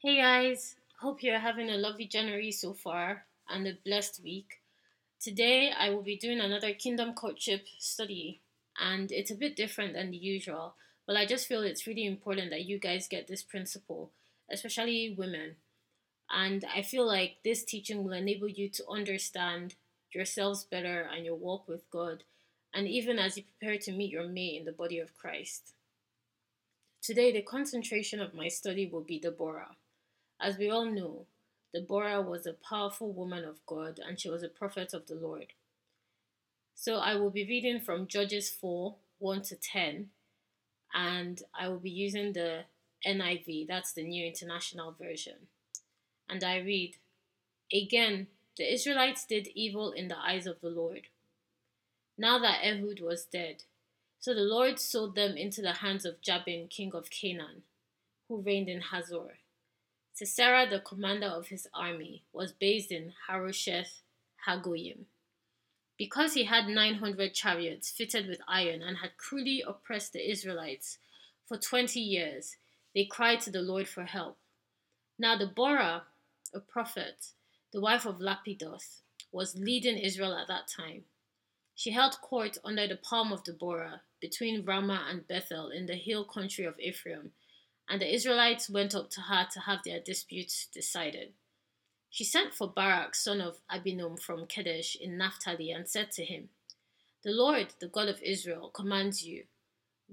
Hey guys, hope you're having a lovely January so far and a blessed week. Today I will be doing another Kingdom Courtship study, and it's a bit different than the usual, but I just feel it's really important that you guys get this principle, especially women. And I feel like this teaching will enable you to understand yourselves better and your walk with God, and even as you prepare to meet your mate in the body of Christ. Today, the concentration of my study will be Deborah. As we all know, Deborah was a powerful woman of God and she was a prophet of the Lord. So I will be reading from Judges 4 1 to 10, and I will be using the NIV, that's the New International Version. And I read Again, the Israelites did evil in the eyes of the Lord. Now that Ehud was dead, so the Lord sold them into the hands of Jabin, king of Canaan, who reigned in Hazor. Sisera, the commander of his army, was based in Harosheth Haggoyim. Because he had 900 chariots fitted with iron and had cruelly oppressed the Israelites for 20 years, they cried to the Lord for help. Now Deborah, a prophet, the wife of Lapidoth, was leading Israel at that time. She held court under the palm of Deborah between Ramah and Bethel in the hill country of Ephraim and the Israelites went up to her to have their disputes decided. She sent for Barak, son of Abinoam from Kedesh in Naphtali, and said to him, The Lord, the God of Israel, commands you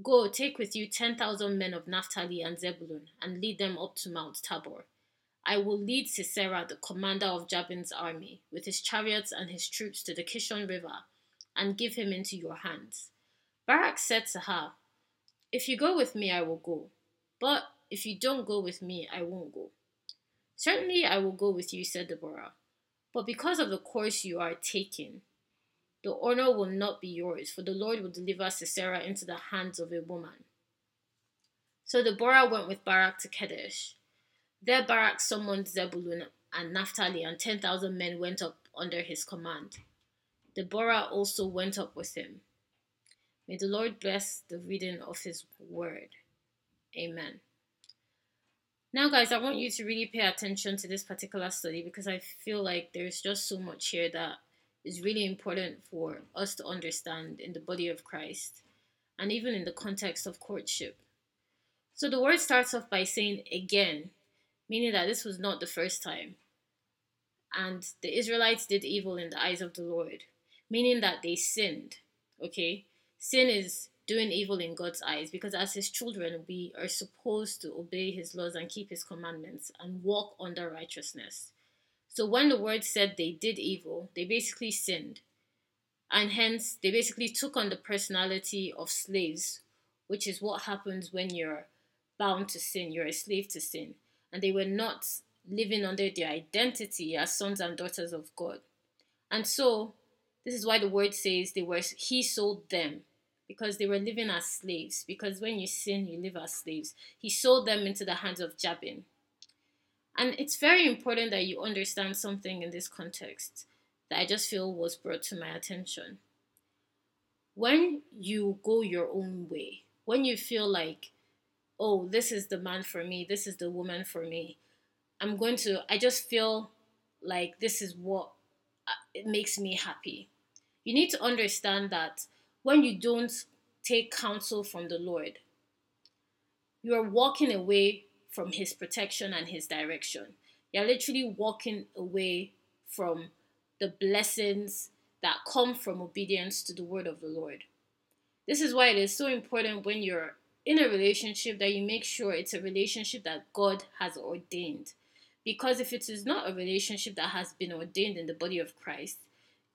Go, take with you 10,000 men of Naphtali and Zebulun, and lead them up to Mount Tabor. I will lead Sisera, the commander of Jabin's army, with his chariots and his troops to the Kishon River, and give him into your hands. Barak said to her, If you go with me, I will go. But if you don't go with me, I won't go. Certainly I will go with you, said Deborah. But because of the course you are taking, the honor will not be yours, for the Lord will deliver Sisera into the hands of a woman. So Deborah went with Barak to Kedesh. There Barak summoned Zebulun and Naphtali, and ten thousand men went up under his command. Deborah also went up with him. May the Lord bless the reading of his word. Amen. Now, guys, I want you to really pay attention to this particular study because I feel like there's just so much here that is really important for us to understand in the body of Christ and even in the context of courtship. So the word starts off by saying again, meaning that this was not the first time. And the Israelites did evil in the eyes of the Lord, meaning that they sinned. Okay? Sin is doing evil in God's eyes because as his children we are supposed to obey his laws and keep his commandments and walk under righteousness. So when the word said they did evil, they basically sinned. And hence they basically took on the personality of slaves, which is what happens when you're bound to sin, you're a slave to sin. And they were not living under their identity as sons and daughters of God. And so this is why the word says they were he sold them because they were living as slaves. Because when you sin, you live as slaves. He sold them into the hands of Jabin. And it's very important that you understand something in this context that I just feel was brought to my attention. When you go your own way, when you feel like, oh, this is the man for me, this is the woman for me, I'm going to, I just feel like this is what uh, it makes me happy. You need to understand that when you don't take counsel from the Lord, you are walking away from His protection and His direction. You're literally walking away from the blessings that come from obedience to the word of the Lord. This is why it is so important when you're in a relationship that you make sure it's a relationship that God has ordained. Because if it is not a relationship that has been ordained in the body of Christ,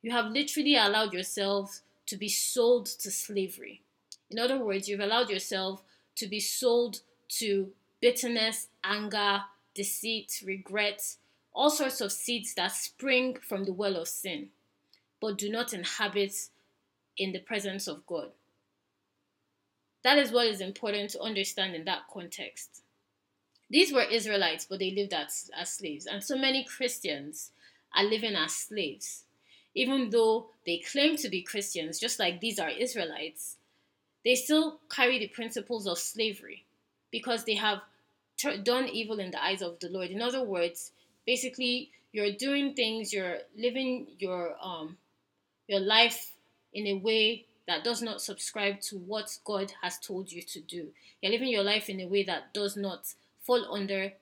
you have literally allowed yourselves to be sold to slavery. In other words, you've allowed yourself to be sold to bitterness, anger, deceit, regret, all sorts of seeds that spring from the well of sin, but do not inhabit in the presence of God. That is what is important to understand in that context. These were Israelites, but they lived as, as slaves. And so many Christians are living as slaves even though they claim to be Christians, just like these are Israelites, they still carry the principles of slavery because they have done evil in the eyes of the Lord. In other words, basically you're doing things, you're living your um your life in a way that does not subscribe to what God has told you to do. You're living your life in a way that does not fall under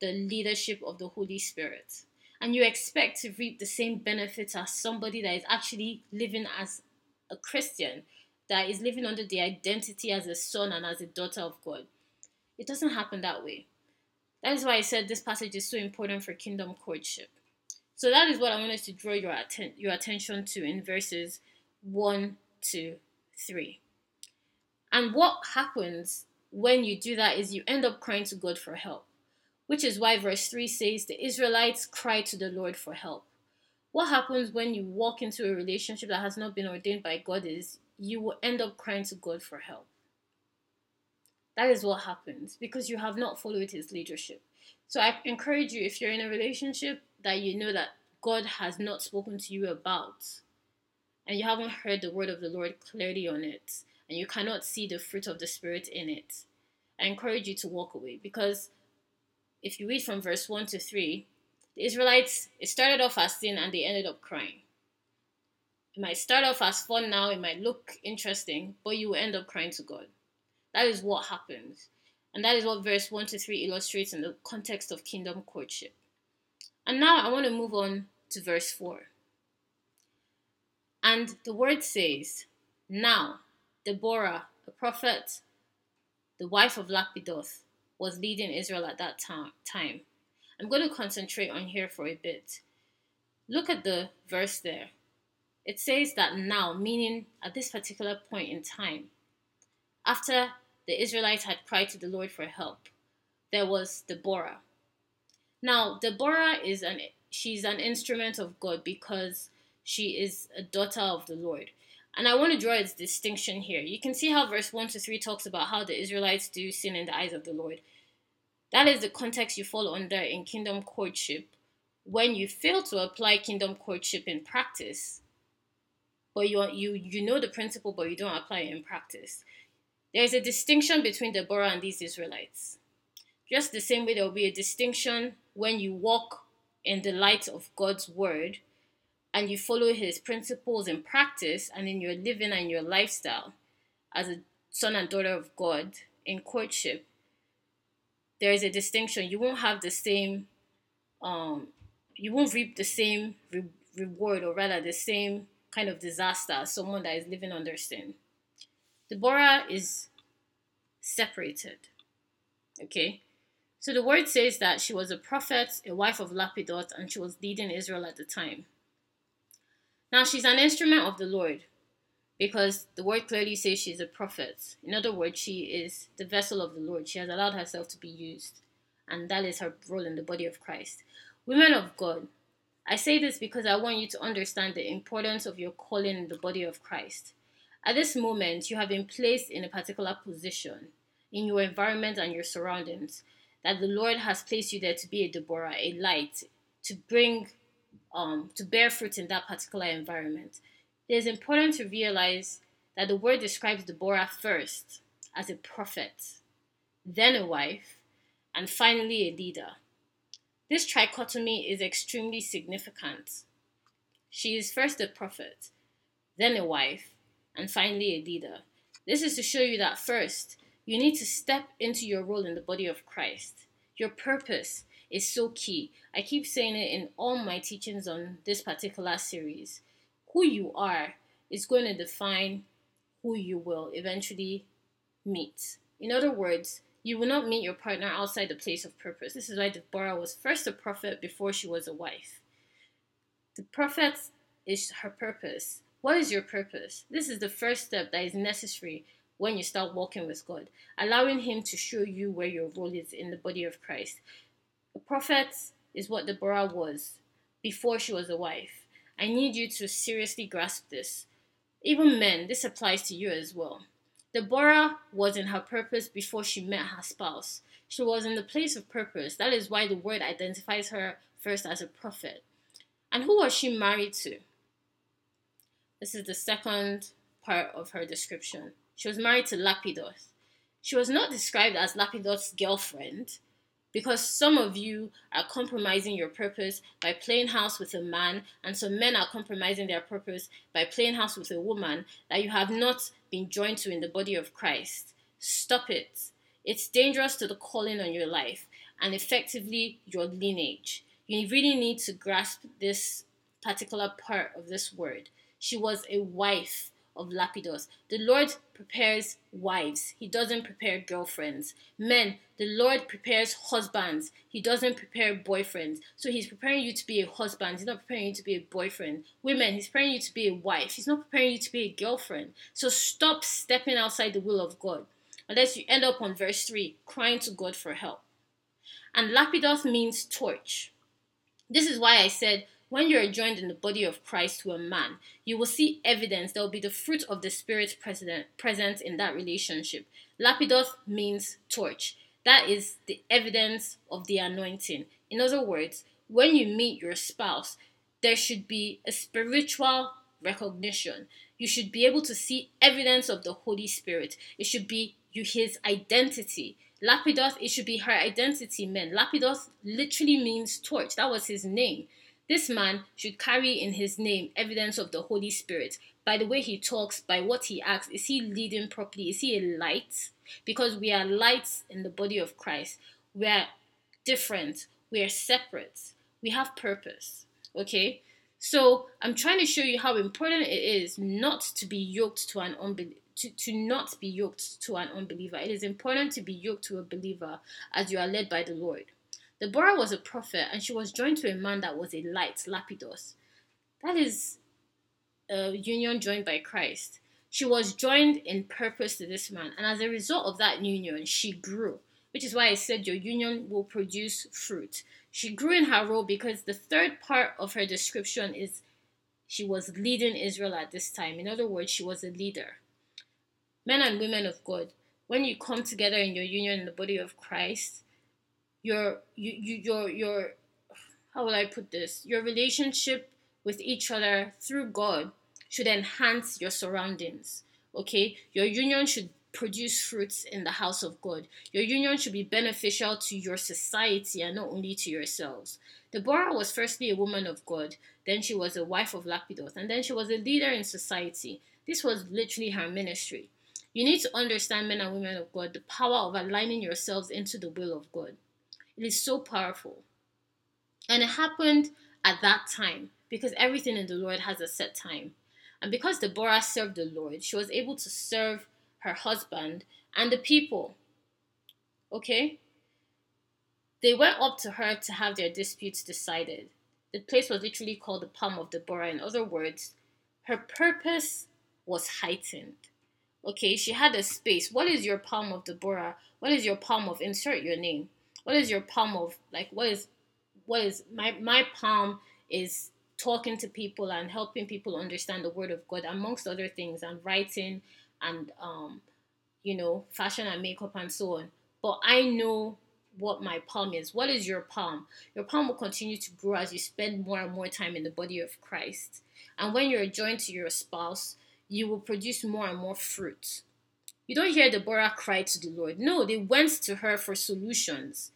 the leadership of the Holy Spirit. And you expect to reap the same benefits as somebody that is actually living as a Christian, that is living under the identity as a son and as a daughter of God. It doesn't happen that way. That is why I said this passage is so important for kingdom courtship. So that is what I wanted to draw your, atten- your attention to in verses 1 to 3. And what happens when you do that is you end up crying to God for help, which is why verse 3 says the Israelites cry to the Lord for help. What happens when you walk into a relationship that has not been ordained by God is you will end up crying to God for help. That is what happens because you have not followed his leadership. So I encourage you if you're in a relationship that you know that God has not spoken to you about and you haven't heard the word of the Lord clearly on it and you cannot see the fruit of the spirit in it. I encourage you to walk away because if you read from verse 1 to 3, the Israelites, it started off as sin and they ended up crying. It might start off as fun now, it might look interesting, but you will end up crying to God. That is what happens. And that is what verse 1 to 3 illustrates in the context of kingdom courtship. And now I want to move on to verse 4. And the word says, Now Deborah, a prophet, the wife of Lapidoth, was leading Israel at that time. I'm going to concentrate on here for a bit. Look at the verse there. It says that now, meaning at this particular point in time, after the Israelites had cried to the Lord for help, there was Deborah. Now, Deborah is an she's an instrument of God because she is a daughter of the Lord. And I want to draw its distinction here. You can see how verse 1 to 3 talks about how the Israelites do sin in the eyes of the Lord. That is the context you fall under in kingdom courtship when you fail to apply kingdom courtship in practice. But you, you, you know the principle, but you don't apply it in practice. There is a distinction between Deborah and these Israelites. Just the same way there will be a distinction when you walk in the light of God's word and you follow his principles in practice and in your living and your lifestyle as a son and daughter of God in courtship, there is a distinction. You won't have the same, um, you won't reap the same re- reward or rather the same kind of disaster as someone that is living under sin. Deborah is separated. Okay? So the word says that she was a prophet, a wife of Lapidoth, and she was leading Israel at the time. Now she's an instrument of the Lord because the word clearly says she's a prophet. In other words, she is the vessel of the Lord. She has allowed herself to be used, and that is her role in the body of Christ. Women of God, I say this because I want you to understand the importance of your calling in the body of Christ. At this moment, you have been placed in a particular position in your environment and your surroundings that the Lord has placed you there to be a Deborah, a light, to bring um, to bear fruit in that particular environment. It is important to realize that the word describes Deborah first as a prophet, then a wife, and finally a leader. This trichotomy is extremely significant. She is first a prophet, then a wife, and finally a leader. This is to show you that first, you need to step into your role in the body of Christ. Your purpose, is so key. I keep saying it in all my teachings on this particular series. Who you are is going to define who you will eventually meet. In other words, you will not meet your partner outside the place of purpose. This is why Deborah was first a prophet before she was a wife. The prophet is her purpose. What is your purpose? This is the first step that is necessary when you start walking with God, allowing Him to show you where your role is in the body of Christ. A prophet is what Deborah was before she was a wife. I need you to seriously grasp this. Even men, this applies to you as well. Deborah was in her purpose before she met her spouse. She was in the place of purpose. That is why the word identifies her first as a prophet. And who was she married to? This is the second part of her description. She was married to Lapidoth. She was not described as Lapidoth's girlfriend, because some of you are compromising your purpose by playing house with a man, and some men are compromising their purpose by playing house with a woman that you have not been joined to in the body of Christ. Stop it. It's dangerous to the calling on your life and effectively your lineage. You really need to grasp this particular part of this word. She was a wife of Lapidos. The Lord prepares wives, He doesn't prepare girlfriends. Men, the Lord prepares husbands, He doesn't prepare boyfriends. So He's preparing you to be a husband, He's not preparing you to be a boyfriend. Women, He's preparing you to be a wife, He's not preparing you to be a girlfriend. So stop stepping outside the will of God. Unless you end up on verse 3, crying to God for help. And Lapidos means torch. This is why I said when you are joined in the body of Christ to a man, you will see evidence. There will be the fruit of the Spirit present, in that relationship. Lapidos means torch. That is the evidence of the anointing. In other words, when you meet your spouse, there should be a spiritual recognition. You should be able to see evidence of the Holy Spirit. It should be his identity. Lapidos, it should be her identity, men. Lapidos literally means torch. That was his name. This man should carry in his name evidence of the Holy Spirit. By the way he talks, by what he acts, is he leading properly? Is he a light? Because we are lights in the body of Christ. We are different. We are separate. We have purpose. Okay? So I'm trying to show you how important it is not to be yoked to an unbeliever. To, to not be yoked to an unbeliever. It is important to be yoked to a believer as you are led by the Lord. Deborah was a prophet and she was joined to a man that was a light, Lapidos. That is a union joined by Christ. She was joined in purpose to this man, and as a result of that union, she grew, which is why I said your union will produce fruit. She grew in her role because the third part of her description is she was leading Israel at this time. In other words, she was a leader. Men and women of God, when you come together in your union in the body of Christ, your you, you your your how will I put this? Your relationship with each other through God should enhance your surroundings. Okay? Your union should produce fruits in the house of God. Your union should be beneficial to your society and not only to yourselves. Deborah was firstly a woman of God, then she was a wife of Lapidos, and then she was a leader in society. This was literally her ministry. You need to understand, men and women of God, the power of aligning yourselves into the will of God. It is so powerful. And it happened at that time because everything in the Lord has a set time. And because Deborah served the Lord, she was able to serve her husband and the people. Okay? They went up to her to have their disputes decided. The place was literally called the palm of Deborah. In other words, her purpose was heightened. Okay, she had a space. What is your palm of Deborah? What is your palm of insert your name? What is your palm of like what is what is my my palm is talking to people and helping people understand the word of God amongst other things and writing and um you know fashion and makeup and so on. But I know what my palm is. What is your palm? Your palm will continue to grow as you spend more and more time in the body of Christ. And when you're joined to your spouse you will produce more and more fruit you don't hear Deborah cry to the Lord. No, they went to her for solutions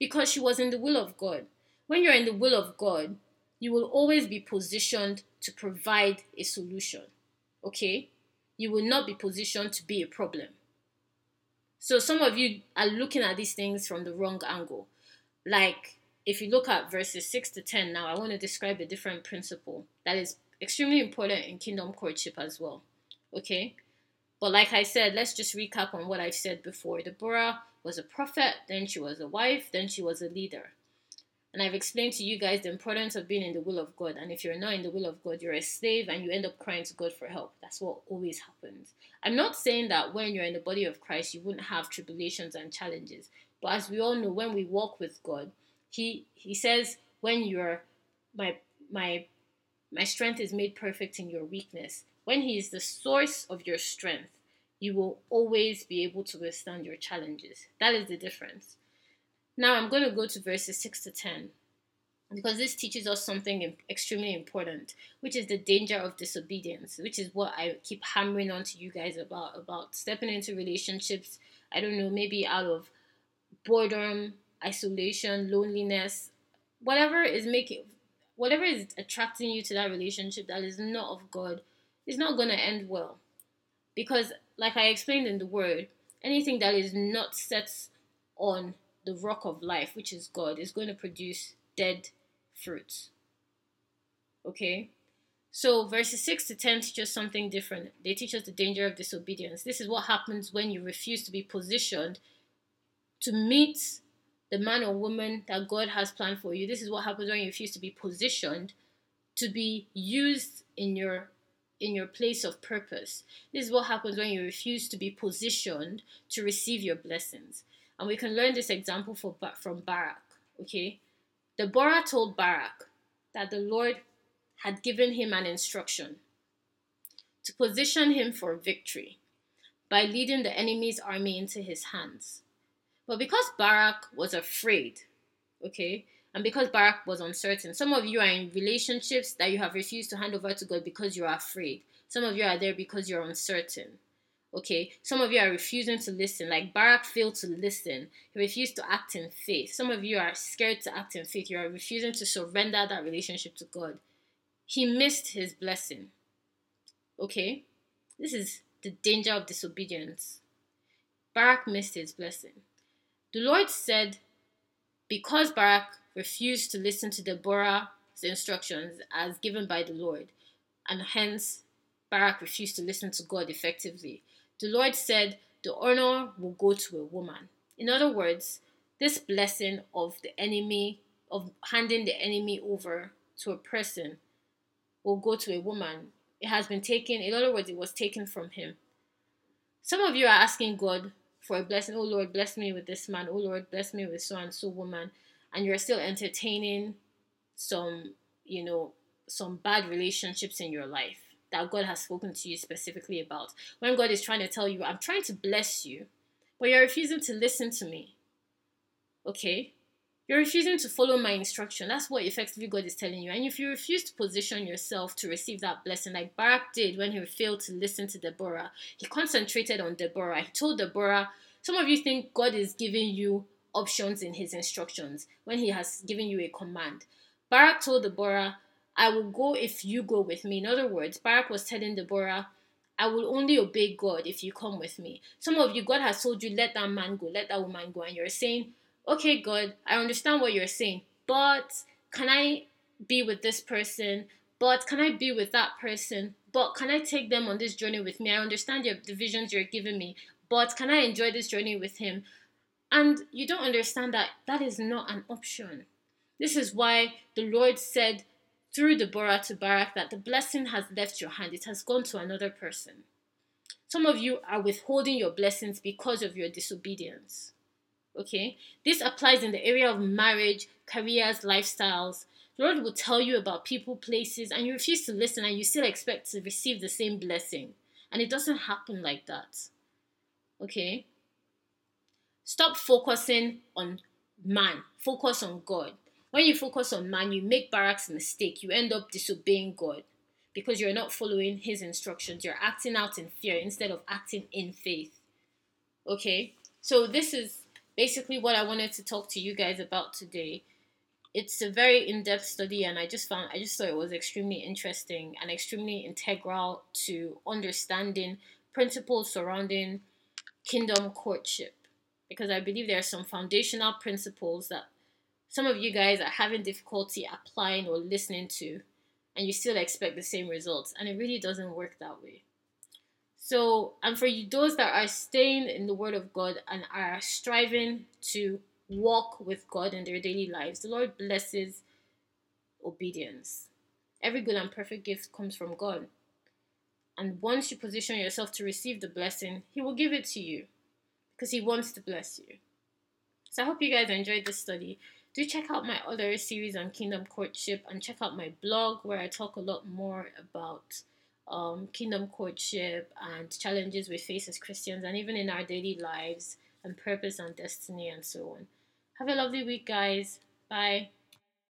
because she was in the will of God. When you're in the will of God, you will always be positioned to provide a solution. Okay? You will not be positioned to be a problem. So some of you are looking at these things from the wrong angle. Like if you look at verses 6 to 10 now, I want to describe a different principle that is extremely important in kingdom courtship as well. Okay? But like I said, let's just recap on what I've said before. Deborah was a prophet, then she was a wife, then she was a leader. And I've explained to you guys the importance of being in the will of God. And if you're not in the will of God, you're a slave and you end up crying to God for help. That's what always happens. I'm not saying that when you're in the body of Christ, you wouldn't have tribulations and challenges. But as we all know, when we walk with God, He He says, when you're my my my strength is made perfect in your weakness. When He is the source of your strength, you will always be able to withstand your challenges. That is the difference. Now I'm going to go to verses 6 to 10 because this teaches us something extremely important, which is the danger of disobedience, which is what I keep hammering on to you guys about about stepping into relationships. I don't know, maybe out of boredom, isolation, loneliness, whatever is making whatever is attracting you to that relationship that is not of God is not going to end well. Because like I explained in the word, anything that is not set on the rock of life, which is God, is going to produce dead fruits. Okay? So verses 6 to 10 teach us something different. They teach us the danger of disobedience. This is what happens when you refuse to be positioned to meet the man or woman that God has planned for you. This is what happens when you refuse to be positioned to be used in your in your place of purpose. This is what happens when you refuse to be positioned to receive your blessings. And we can learn this example for, from Barak. Okay? The Deborah told Barak that the Lord had given him an instruction to position him for victory by leading the enemy's army into his hands. But because Barak was afraid, okay, and because Barak was uncertain, some of you are in relationships that you have refused to hand over to God because you are afraid. Some of you are there because you're uncertain. Okay, some of you are refusing to listen, like Barak failed to listen. He refused to act in faith. Some of you are scared to act in faith. You are refusing to surrender that relationship to God. He missed his blessing. Okay, this is the danger of disobedience. Barak missed his blessing. The Lord said, because Barak refused to listen to Deborah's instructions as given by the Lord, and hence Barak refused to listen to God effectively, the Lord said, The honor will go to a woman. In other words, this blessing of the enemy, of handing the enemy over to a person, will go to a woman. It has been taken, in other words, it was taken from him. Some of you are asking God for a blessing. Oh Lord, bless me with this man. Oh Lord, bless me with so and so woman. And you're still entertaining some, you know, some bad relationships in your life that God has spoken to you specifically about. When God is trying to tell you, I'm trying to bless you, but you're refusing to listen to me. Okay? You're refusing to follow my instruction. That's what effectively God is telling you. And if you refuse to position yourself to receive that blessing, like Barak did when he failed to listen to Deborah, he concentrated on Deborah. He told Deborah, some of you think God is giving you options in his instructions when he has given you a command. Barak told Deborah, I will go if you go with me. In other words, Barak was telling Deborah, I will only obey God if you come with me. Some of you, God has told you, let that man go, let that woman go. And you're saying, okay, God, I understand what you're saying, but can I be with this person? But can I be with that person? But can I take them on this journey with me? I understand your, the visions you're giving me, but can I enjoy this journey with him? And you don't understand that that is not an option. This is why the Lord said, through Deborah to Barak that the blessing has left your hand, it has gone to another person. Some of you are withholding your blessings because of your disobedience. Okay? This applies in the area of marriage, careers, lifestyles. The Lord will tell you about people, places, and you refuse to listen and you still expect to receive the same blessing. And it doesn't happen like that. Okay? Stop focusing on man, focus on God. When you focus on man, you make Barak's mistake. You end up disobeying God because you're not following his instructions. You're acting out in fear instead of acting in faith. Okay? So, this is basically what I wanted to talk to you guys about today. It's a very in depth study, and I just found, I just thought it was extremely interesting and extremely integral to understanding principles surrounding kingdom courtship because I believe there are some foundational principles that some of you guys are having difficulty applying or listening to, and you still expect the same results, and it really doesn't work that way. So, and for you, those that are staying in the Word of God and are striving to walk with God in their daily lives, the Lord blesses obedience. Every good and perfect gift comes from God. And once you position yourself to receive the blessing, He will give it to you because He wants to bless you. So I hope you guys enjoyed this study do check out my other series on kingdom courtship and check out my blog where I talk a lot more about um, kingdom courtship and challenges we face as Christians and even in our daily lives and purpose and destiny and so on. Have a lovely week, guys. Bye.